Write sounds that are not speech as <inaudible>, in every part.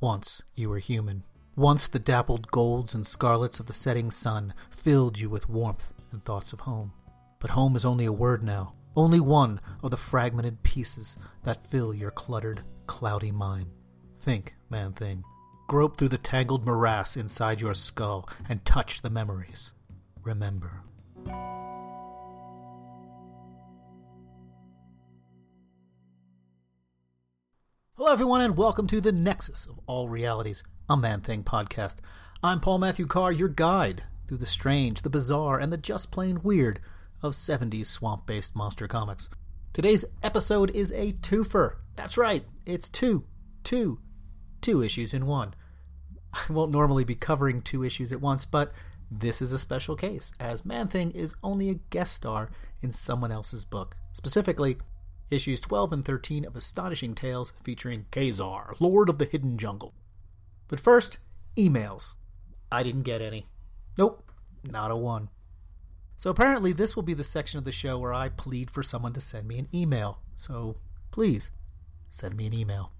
Once you were human. Once the dappled golds and scarlets of the setting sun filled you with warmth and thoughts of home. But home is only a word now, only one of the fragmented pieces that fill your cluttered, cloudy mind. Think, man thing. Grope through the tangled morass inside your skull and touch the memories. Remember. Hello, everyone, and welcome to the Nexus of All Realities, a Man Thing podcast. I'm Paul Matthew Carr, your guide through the strange, the bizarre, and the just plain weird of 70s swamp based monster comics. Today's episode is a twofer. That's right, it's two, two, two issues in one. I won't normally be covering two issues at once, but this is a special case, as Man Thing is only a guest star in someone else's book. Specifically, issues 12 and 13 of Astonishing Tales featuring Ka-Zar, Lord of the Hidden Jungle. But first, emails. I didn't get any. Nope, not a one. So apparently, this will be the section of the show where I plead for someone to send me an email. So please, send me an email.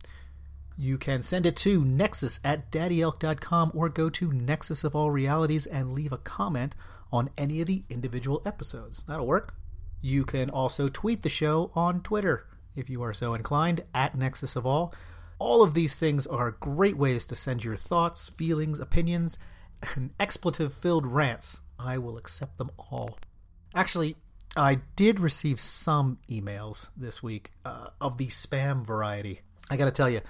You can send it to nexus at daddyelk.com or go to Nexus of All Realities and leave a comment on any of the individual episodes. That'll work. You can also tweet the show on Twitter if you are so inclined, at Nexus of All. All of these things are great ways to send your thoughts, feelings, opinions, and expletive filled rants. I will accept them all. Actually, I did receive some emails this week uh, of the spam variety. I gotta tell you,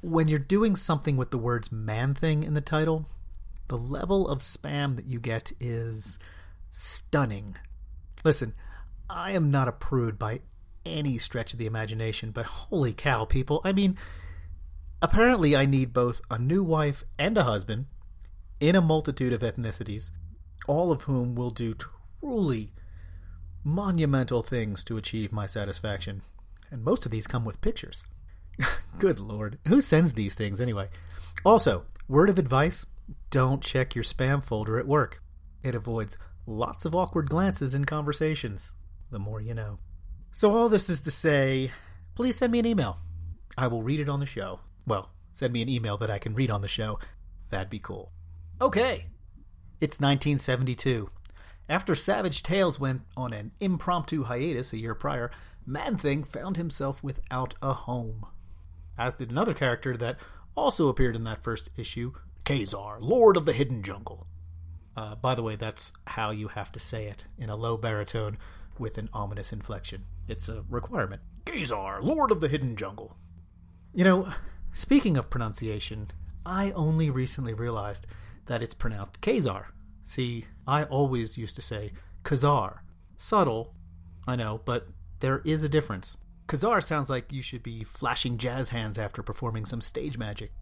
when you're doing something with the words man thing in the title, the level of spam that you get is stunning. Listen, I am not a prude by any stretch of the imagination, but holy cow, people. I mean, apparently I need both a new wife and a husband in a multitude of ethnicities, all of whom will do truly monumental things to achieve my satisfaction. And most of these come with pictures. <laughs> Good lord. Who sends these things anyway? Also, word of advice don't check your spam folder at work. It avoids lots of awkward glances in conversations the more you know. So, all this is to say, please send me an email. I will read it on the show. Well, send me an email that I can read on the show. That'd be cool. Okay. It's 1972. After Savage Tales went on an impromptu hiatus a year prior, Man Thing found himself without a home. As did another character that also appeared in that first issue, Ka-Zar, Lord of the Hidden Jungle. Uh, by the way, that's how you have to say it in a low baritone with an ominous inflection. It's a requirement. Ka-Zar, Lord of the Hidden Jungle. You know, speaking of pronunciation, I only recently realized that it's pronounced Ka-Zar. See, I always used to say Kazar. Subtle, I know, but there is a difference. Ka-Zar sounds like you should be flashing jazz hands after performing some stage magic.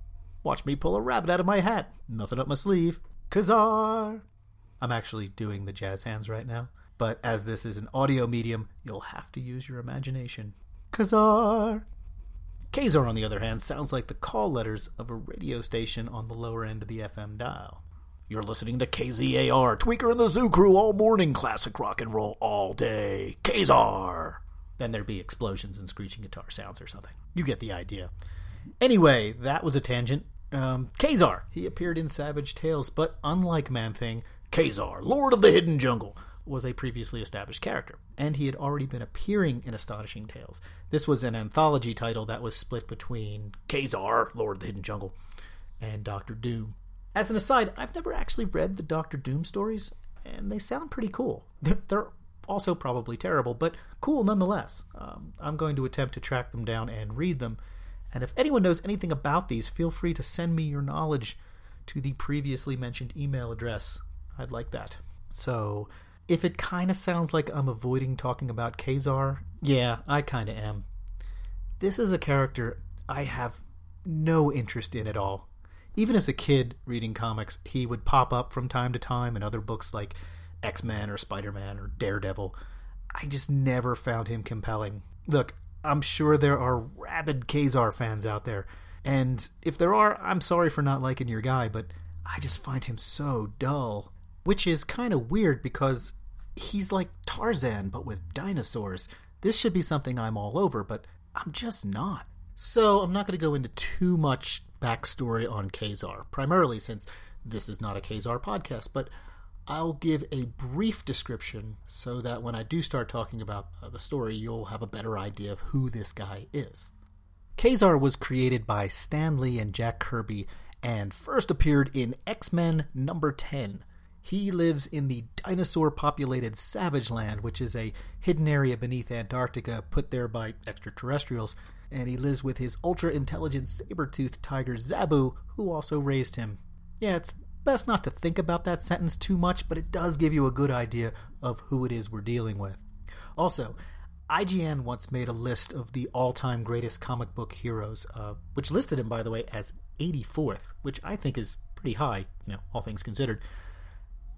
Watch me pull a rabbit out of my hat. Nothing up my sleeve. Ka-Zar! I'm actually doing the jazz hands right now but as this is an audio medium, you'll have to use your imagination. Ka-Zar! Ka-Zar, on the other hand, sounds like the call letters of a radio station on the lower end of the FM dial. You're listening to KZAR, Tweaker and the Zoo Crew all morning, classic rock and roll all day. Ka-Zar! Then there'd be explosions and screeching guitar sounds or something. You get the idea. Anyway, that was a tangent. Um, Ka-Zar, he appeared in Savage Tales, but unlike Man Thing, Ka-Zar, Lord of the Hidden Jungle, was a previously established character, and he had already been appearing in Astonishing Tales. This was an anthology title that was split between Ka-Zar, Lord of the Hidden Jungle, and Doctor Doom. As an aside, I've never actually read the Doctor Doom stories, and they sound pretty cool. They're also probably terrible, but cool nonetheless. Um, I'm going to attempt to track them down and read them. And if anyone knows anything about these, feel free to send me your knowledge to the previously mentioned email address. I'd like that. So, if it kind of sounds like I'm avoiding talking about Ka-Zar, yeah, I kind of am. This is a character I have no interest in at all. Even as a kid reading comics, he would pop up from time to time in other books like X Men or Spider Man or Daredevil. I just never found him compelling. Look, I'm sure there are rabid Ka-Zar fans out there, and if there are, I'm sorry for not liking your guy, but I just find him so dull. Which is kind of weird because he's like Tarzan, but with dinosaurs. This should be something I'm all over, but I'm just not. So I'm not going to go into too much backstory on Ka-Zar, primarily since this is not a Ka-Zar podcast, but I'll give a brief description so that when I do start talking about uh, the story, you'll have a better idea of who this guy is. Ka-Zar was created by Stan Lee and Jack Kirby and first appeared in X Men number 10. He lives in the dinosaur populated Savage Land, which is a hidden area beneath Antarctica put there by extraterrestrials, and he lives with his ultra intelligent saber toothed tiger Zabu, who also raised him. Yeah, it's best not to think about that sentence too much, but it does give you a good idea of who it is we're dealing with. Also, IGN once made a list of the all time greatest comic book heroes, uh, which listed him, by the way, as 84th, which I think is pretty high, you know, all things considered.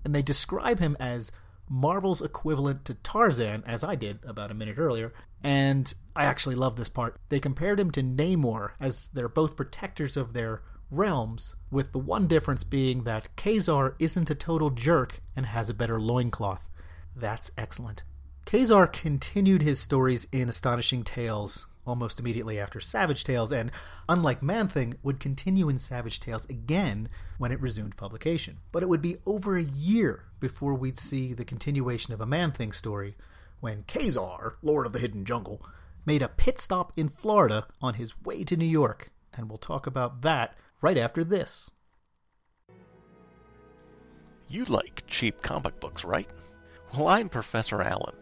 And they describe him as Marvel's equivalent to Tarzan, as I did about a minute earlier. And I actually love this part. They compared him to Namor, as they're both protectors of their realms, with the one difference being that Ka-Zar isn't a total jerk and has a better loincloth. That's excellent. Ka-Zar continued his stories in Astonishing Tales almost immediately after Savage Tales, and unlike Man Thing, would continue in Savage Tales again when it resumed publication. But it would be over a year before we'd see the continuation of a Man Thing story when Ka-Zar, Lord of the Hidden Jungle, made a pit stop in Florida on his way to New York, and we'll talk about that right after this. You like cheap comic books, right? Well, I'm Professor Allen,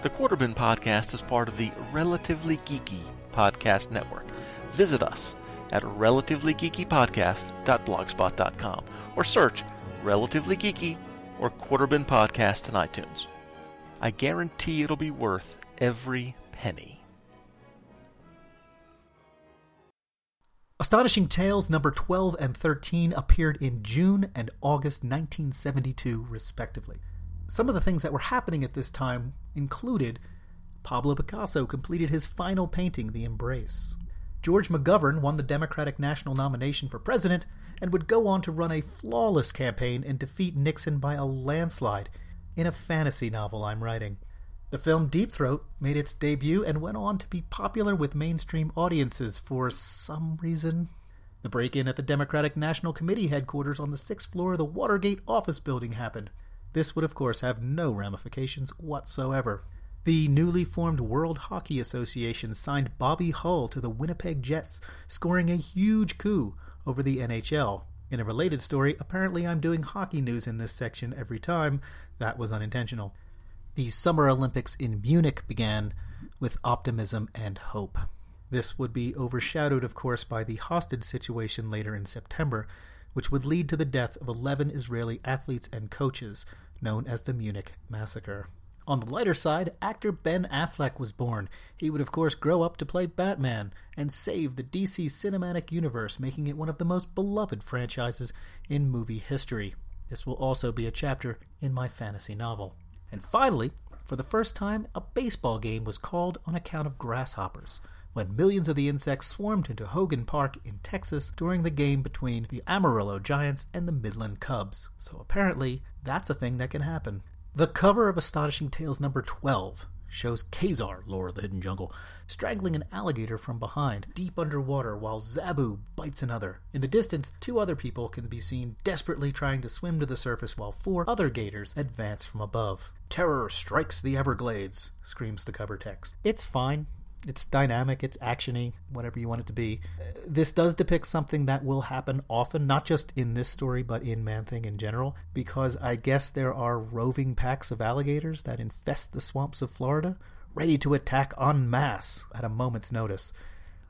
The Quarterbin Podcast is part of the Relatively Geeky Podcast Network. Visit us at relativelygeekypodcast.blogspot.com or search Relatively Geeky or Quarterbin Podcast in iTunes. I guarantee it'll be worth every penny. Astonishing Tales number 12 and 13 appeared in June and August 1972, respectively. Some of the things that were happening at this time included Pablo Picasso completed his final painting, The Embrace. George McGovern won the Democratic national nomination for president and would go on to run a flawless campaign and defeat Nixon by a landslide in a fantasy novel I'm writing. The film Deep Throat made its debut and went on to be popular with mainstream audiences for some reason. The break in at the Democratic National Committee headquarters on the sixth floor of the Watergate office building happened. This would, of course, have no ramifications whatsoever. The newly formed World Hockey Association signed Bobby Hull to the Winnipeg Jets, scoring a huge coup over the NHL. In a related story, apparently I'm doing hockey news in this section every time. That was unintentional. The Summer Olympics in Munich began with optimism and hope. This would be overshadowed, of course, by the hostage situation later in September, which would lead to the death of 11 Israeli athletes and coaches, known as the Munich Massacre. On the lighter side, actor Ben Affleck was born. He would, of course, grow up to play Batman and save the DC cinematic universe, making it one of the most beloved franchises in movie history. This will also be a chapter in my fantasy novel. And finally, for the first time, a baseball game was called on account of grasshoppers when millions of the insects swarmed into Hogan Park in Texas during the game between the Amarillo Giants and the Midland Cubs. So apparently, that's a thing that can happen. The cover of Astonishing Tales number 12 shows Ka-Zar, Lord of the Hidden Jungle, strangling an alligator from behind, deep underwater, while Zabu bites another. In the distance, two other people can be seen desperately trying to swim to the surface while four other gators advance from above. Terror strikes the Everglades, screams the cover text. It's fine. It's dynamic, it's actiony, whatever you want it to be. This does depict something that will happen often, not just in this story, but in Man Thing in general, because I guess there are roving packs of alligators that infest the swamps of Florida, ready to attack en masse at a moment's notice.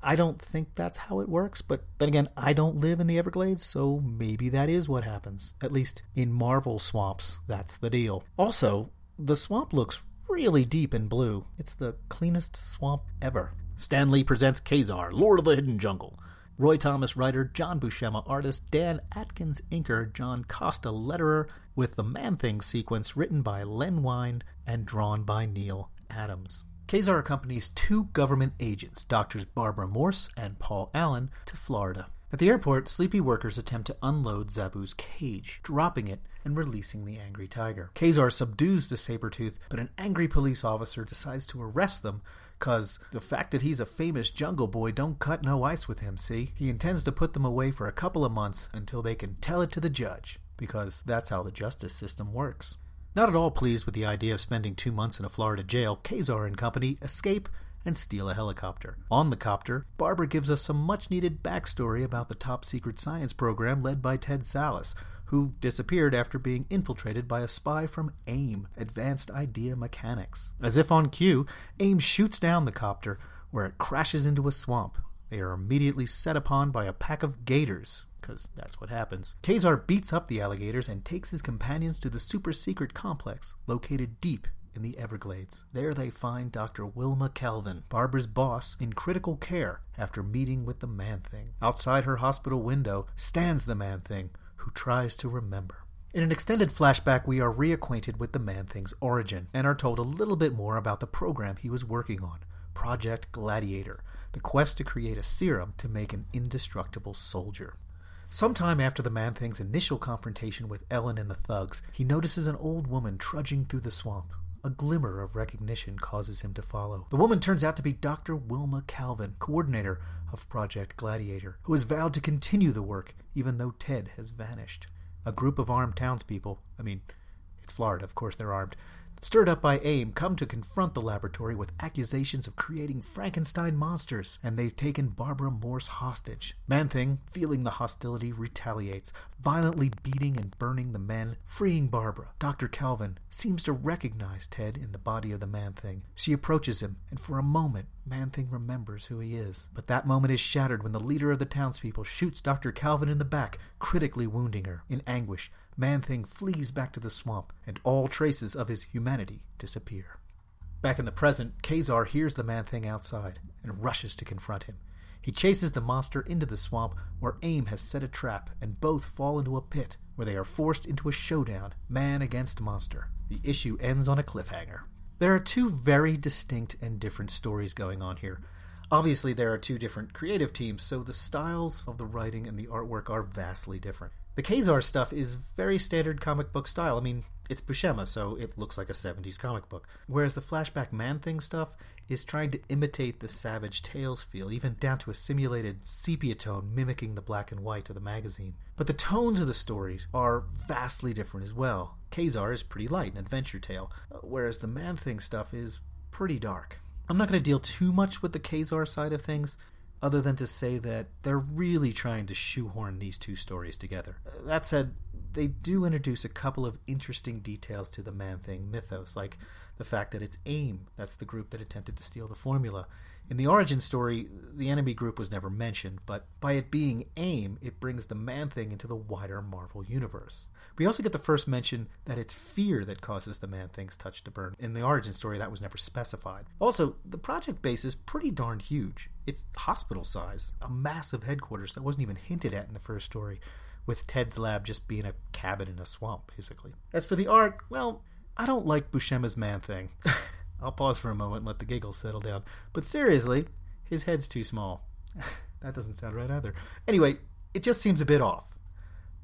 I don't think that's how it works, but then again, I don't live in the Everglades, so maybe that is what happens. At least in Marvel swamps, that's the deal. Also, the swamp looks really deep and blue. It's the cleanest swamp ever. Stan Lee presents Ka-Zar, Lord of the Hidden Jungle. Roy Thomas writer, John Buscema artist, Dan Adkins inker, John Costa letterer, with the Man Thing sequence written by Len Wein and drawn by Neal Adams. Ka-Zar accompanies two government agents, doctors Barbara Morse and Paul Allen, to Florida. At the airport, sleepy workers attempt to unload Zabu's cage, dropping it and releasing the angry tiger. Ka-Zar subdues the saber tooth, but an angry police officer decides to arrest them Cause the fact that he's a famous jungle boy don't cut no ice with him, see? He intends to put them away for a couple of months until they can tell it to the judge, because that's how the justice system works. Not at all pleased with the idea of spending two months in a Florida jail, Ka-Zar and company escape and steal a helicopter. On the copter, Barbara gives us some much needed backstory about the top secret science program led by Ted Sallis, who disappeared after being infiltrated by a spy from AIM, Advanced Idea Mechanics. As if on cue, AIM shoots down the copter, where it crashes into a swamp. They are immediately set upon by a pack of gators, because that's what happens. Ka-Zar beats up the alligators and takes his companions to the super secret complex located deep in the Everglades. There they find Dr. Wilma Calvin, Barbara's boss, in critical care after meeting with the Man Thing. Outside her hospital window stands the Man Thing, who tries to remember. In an extended flashback, we are reacquainted with the Man Thing's origin and are told a little bit more about the program he was working on Project Gladiator, the quest to create a serum to make an indestructible soldier. Sometime after the Man Thing's initial confrontation with Ellen and the thugs, he notices an old woman trudging through the swamp. A glimmer of recognition causes him to follow. The woman turns out to be Dr. Wilma Calvin, coordinator of Project Gladiator, who has vowed to continue the work even though Ted has vanished. A group of armed townspeople, I mean, it's Florida, of course they're armed, stirred up by AIM, come to confront the laboratory with accusations of creating Frankenstein monsters, and they've taken Barbara Morse hostage. Man-Thing, feeling the hostility, retaliates, violently beating and burning the men, freeing Barbara. Dr. Calvin seems to recognize Ted in the body of the Man-Thing. She approaches him, and for a moment, Man-Thing remembers who he is. But that moment is shattered when the leader of the townspeople shoots Dr. Calvin in the back, critically wounding her. In anguish, Man Thing flees back to the swamp, and all traces of his humanity disappear. Back in the present, Ka-Zar hears the Man Thing outside and rushes to confront him. He chases the monster into the swamp where AIM has set a trap, and both fall into a pit where they are forced into a showdown, man against monster. The issue ends on a cliffhanger. There are two very distinct and different stories going on here. Obviously, there are two different creative teams, so the styles of the writing and the artwork are vastly different. The Ka-Zar stuff is very standard comic book style. I mean, it's Buscema, so it looks like a 70s comic book. Whereas the Flashback Man Thing stuff is trying to imitate the Savage Tales feel, even down to a simulated sepia tone mimicking the black and white of the magazine. But the tones of the stories are vastly different as well. Ka-Zar is pretty light, an adventure tale, whereas the Man Thing stuff is pretty dark. I'm not going to deal too much with the Ka-Zar side of things other than to say that they're really trying to shoehorn these two stories together. That said, they do introduce a couple of interesting details to the Man Thing mythos, like the fact that it's AIM, that's the group that attempted to steal the formula, in the origin story, the enemy group was never mentioned, but by it being AIM, it brings the Man Thing into the wider Marvel universe. We also get the first mention that it's fear that causes the Man Thing's touch to burn. In the origin story, that was never specified. Also, the project base is pretty darn huge. It's hospital size, a massive headquarters that wasn't even hinted at in the first story, with Ted's lab just being a cabin in a swamp, basically. As for the art, well, I don't like Buscema's Man Thing. <laughs> I'll pause for a moment and let the giggles settle down. But seriously, his head's too small. <laughs> that doesn't sound right either. Anyway, it just seems a bit off.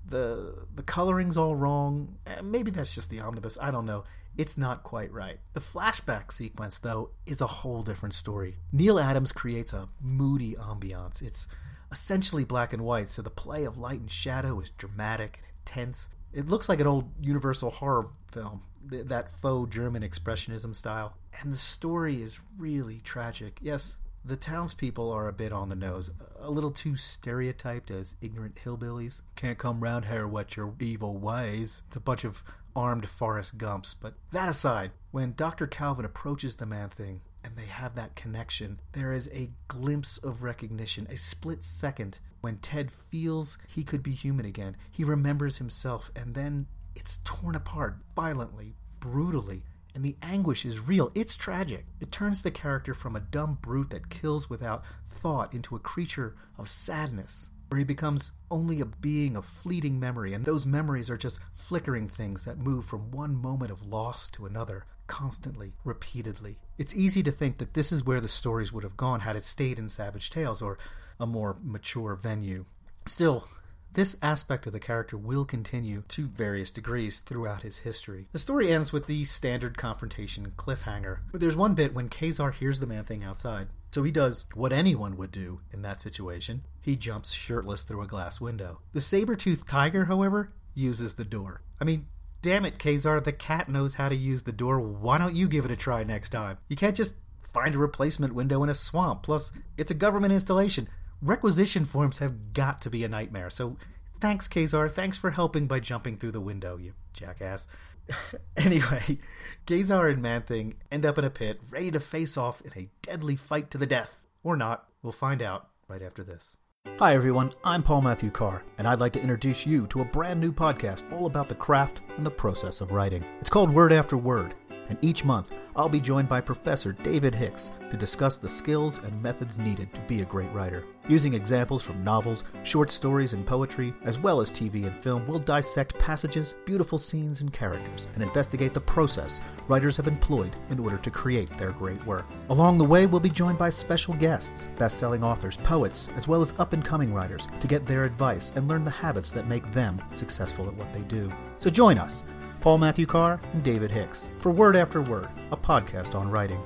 The the coloring's all wrong. Eh, maybe that's just the omnibus. I don't know. It's not quite right. The flashback sequence, though, is a whole different story. Neal Adams creates a moody ambiance. It's essentially black and white, so the play of light and shadow is dramatic and intense. It looks like an old Universal horror film, that faux German expressionism style. And the story is really tragic. Yes, the townspeople are a bit on the nose, a little too stereotyped as ignorant hillbillies. Can't come round here with your evil ways. It's a bunch of armed Forrest Gumps. But that aside, when Dr. Calvin approaches the man thing and they have that connection, there is a glimpse of recognition, a split second when Ted feels he could be human again. He remembers himself, and then it's torn apart violently, brutally, and the anguish is real. It's tragic. It turns the character from a dumb brute that kills without thought into a creature of sadness, where he becomes only a being of fleeting memory, and those memories are just flickering things that move from one moment of loss to another, constantly, repeatedly. It's easy to think that this is where the stories would have gone had it stayed in Savage Tales or a more mature venue. Still, this aspect of the character will continue to various degrees throughout his history. The story ends with the standard confrontation cliffhanger. But there's one bit when Ka-Zar hears the man thing outside. So he does what anyone would do in that situation. He jumps shirtless through a glass window. The saber-toothed tiger, however, uses the door. I mean, damn it, Ka-Zar, the cat knows how to use the door. Why don't you give it a try next time? You can't just find a replacement window in a swamp. Plus, it's a government installation requisition forms have got to be a nightmare. So thanks, Ka-Zar. Thanks for helping by jumping through the window, you jackass. <laughs> anyway, Ka-Zar and Man-Thing end up in a pit, ready to face off in a deadly fight to the death. Or not. We'll find out right after this. Hi, everyone. I'm Paul Matthew Carr, and I'd like to introduce you to a brand new podcast all about the craft and the process of writing. It's called Word After Word, and each month I'll be joined by Professor David Hicks to discuss the skills and methods needed to be a great writer. Using examples from novels, short stories, and poetry, as well as TV and film, we'll dissect passages, beautiful scenes, and characters, and investigate the process writers have employed in order to create their great work. Along the way, we'll be joined by special guests, best selling authors, poets, as well as up and coming writers to get their advice and learn the habits that make them successful at what they do. So join us Paul Matthew Carr, and David Hicks for Word After Word, a podcast on writing.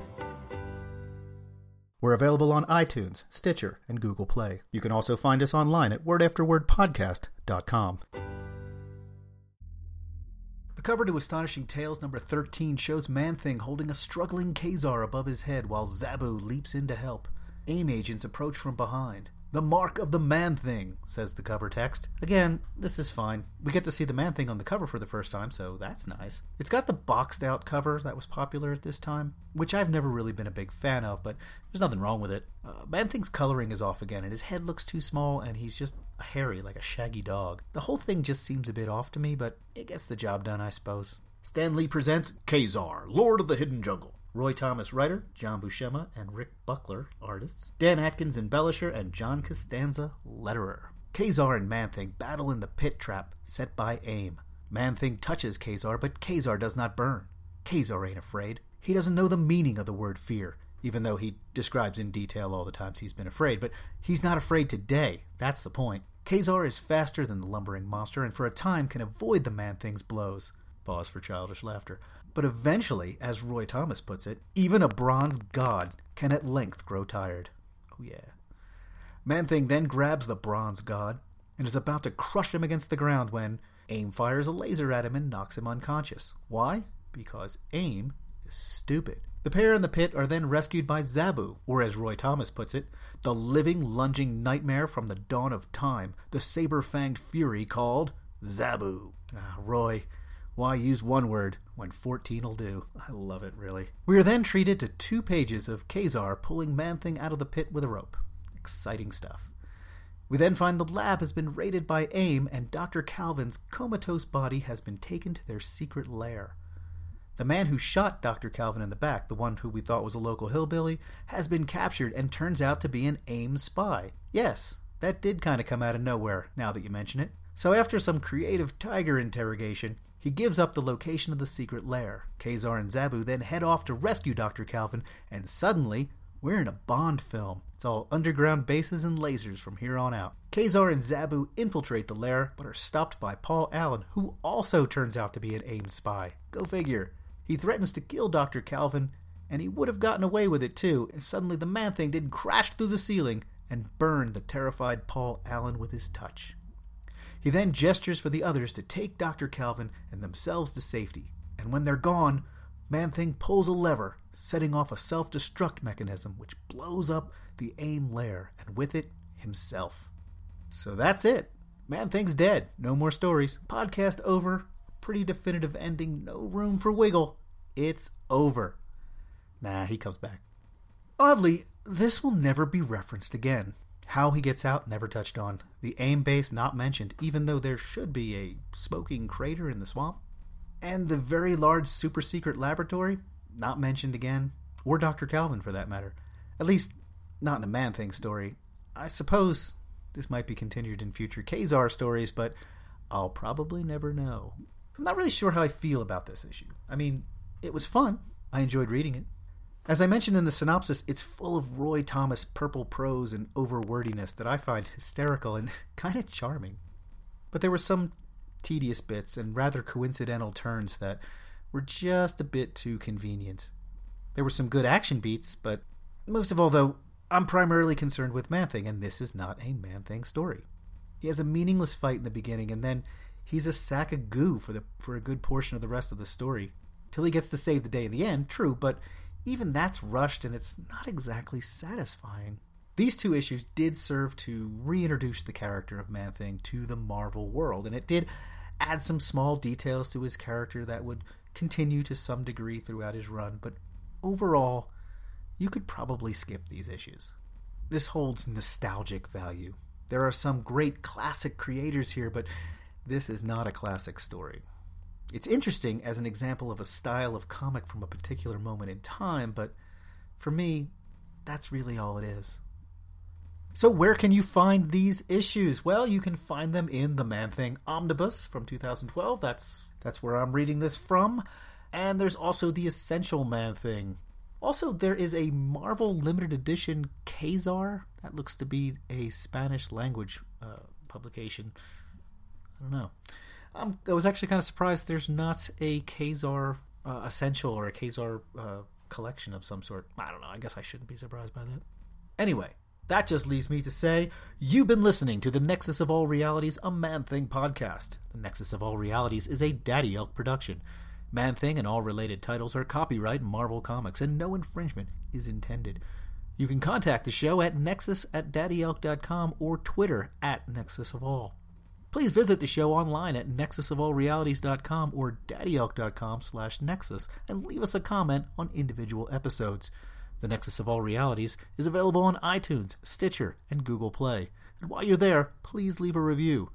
We're available on iTunes, Stitcher, and Google Play. You can also find us online at wordafterwordpodcast.com. The cover to Astonishing Tales number 13 shows Man-Thing holding a struggling Ka-Zar above his head while Zabu leaps in to help. AIM agents approach from behind. The mark of the man thing, says the cover text. Again, this is fine. We get to see the man thing on the cover for the first time, so that's nice. It's got the boxed out cover that was popular at this time, which I've never really been a big fan of, but there's nothing wrong with it. Uh, man thing's coloring is off again, and his head looks too small, and he's just hairy like a shaggy dog. The whole thing just seems a bit off to me, but it gets the job done, I suppose. Stan Lee presents Ka-Zar, Lord of the Hidden Jungle. Roy Thomas writer, John Buscema and Rick Buckler artists, Dan Adkins embellisher, and John Costanza letterer. Ka-Zar and Man-Thing battle in the pit trap set by AIM. Man-Thing touches Ka-Zar, but Ka-Zar does not burn. Ka-Zar ain't afraid. He doesn't know the meaning of the word fear, even though he describes in detail all the times he's been afraid, but he's not afraid today. That's the point. Ka-Zar is faster than the lumbering monster and for a time can avoid the Man-Thing's blows. Pause for childish laughter. But eventually, as Roy Thomas puts it, even a bronze god can at length grow tired. Oh, yeah. Man Thing then grabs the bronze god and is about to crush him against the ground when AIM fires a laser at him and knocks him unconscious. Why? Because AIM is stupid. The pair in the pit are then rescued by Zabu, or as Roy Thomas puts it, the living, lunging nightmare from the dawn of time, the saber fanged fury called Zabu. Ah, Roy, why use one word when 14 will do? I love it, really. We are then treated to two pages of Ka-Zar pulling Man-Thing out of the pit with a rope. Exciting stuff. We then find the lab has been raided by AIM and Dr. Calvin's comatose body has been taken to their secret lair. The man who shot Dr. Calvin in the back, the one who we thought was a local hillbilly, has been captured and turns out to be an AIM spy. Yes, that did kind of come out of nowhere, now that you mention it. So after some creative tiger interrogation, he gives up the location of the secret lair. Ka-Zar and Zabu then head off to rescue Dr. Calvin, and suddenly, we're in a Bond film. It's all underground bases and lasers from here on out. Ka-Zar and Zabu infiltrate the lair, but are stopped by Paul Allen, who also turns out to be an AIM spy. Go figure. He threatens to kill Dr. Calvin, and he would have gotten away with it too, if suddenly the man thing didn't crash through the ceiling and burn the terrified Paul Allen with his touch. He then gestures for the others to take Dr. Calvin and themselves to safety, and when they're gone, Man Thing pulls a lever, setting off a self destruct mechanism which blows up the AIM lair, and with it, himself. So that's it. Man Thing's dead. No more stories. Podcast over. Pretty definitive ending. No room for wiggle. It's over. Nah, he comes back. Oddly, this will never be referenced again. How he gets out, never touched on. The AIM base not mentioned, even though there should be a smoking crater in the swamp. And the very large super secret laboratory, not mentioned again, or Dr. Calvin for that matter. At least, not in a Man Thing story. I suppose this might be continued in future Ka-Zar stories, but I'll probably never know. I'm not really sure how I feel about this issue. I mean, it was fun. I enjoyed reading it. As I mentioned in the synopsis, it's full of Roy Thomas purple prose and overwordiness that I find hysterical and <laughs> kind of charming. But there were some tedious bits and rather coincidental turns that were just a bit too convenient. There were some good action beats, but most of all, though, I'm primarily concerned with Man Thing, and this is not a Man Thing story. He has a meaningless fight in the beginning, and then he's a sack of goo for the for a good portion of the rest of the story, till he gets to save the day in the end. True, but even that's rushed, and it's not exactly satisfying. These two issues did serve to reintroduce the character of Man Thing to the Marvel world, and it did add some small details to his character that would continue to some degree throughout his run, but overall, you could probably skip these issues. This holds nostalgic value. There are some great classic creators here, but this is not a classic story. It's interesting as an example of a style of comic from a particular moment in time, but for me, that's really all it is. So, where can you find these issues? Well, you can find them in the Man Thing Omnibus from 2012. That's that's where I'm reading this from. And there's also the Essential Man Thing also, there is a Marvel limited edition Ka-Zar. That looks to be a Spanish language uh, publication. I don't know. Um, I was actually kind of surprised there's not a Ka-Zar uh, Essential or a Ka-Zar uh, collection of some sort. I don't know. I guess I shouldn't be surprised by that. Anyway, that just leaves me to say you've been listening to the Nexus of All Realities, a Man Thing podcast. The Nexus of All Realities is a Daddy Elk production. Man Thing and all related titles are copyright Marvel Comics, and no infringement is intended. You can contact the show at nexus at daddyelk.com or Twitter at Nexus of All. Please visit the show online at nexusofallrealities.com or daddyelk.com slash nexus and leave us a comment on individual episodes. The Nexus of All Realities is available on iTunes, Stitcher, and Google Play. And while you're there, please leave a review.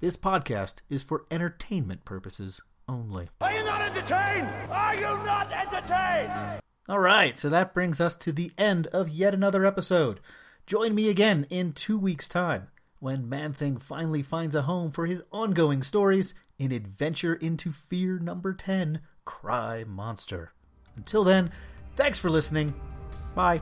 This podcast is for entertainment purposes only. Are you not entertained? Are you not entertained? All right, so that brings us to the end of yet another episode. Join me again in two weeks' time when Man Thing finally finds a home for his ongoing stories in Adventure into Fear number 10 Cry Monster. Until then, thanks for listening. Bye.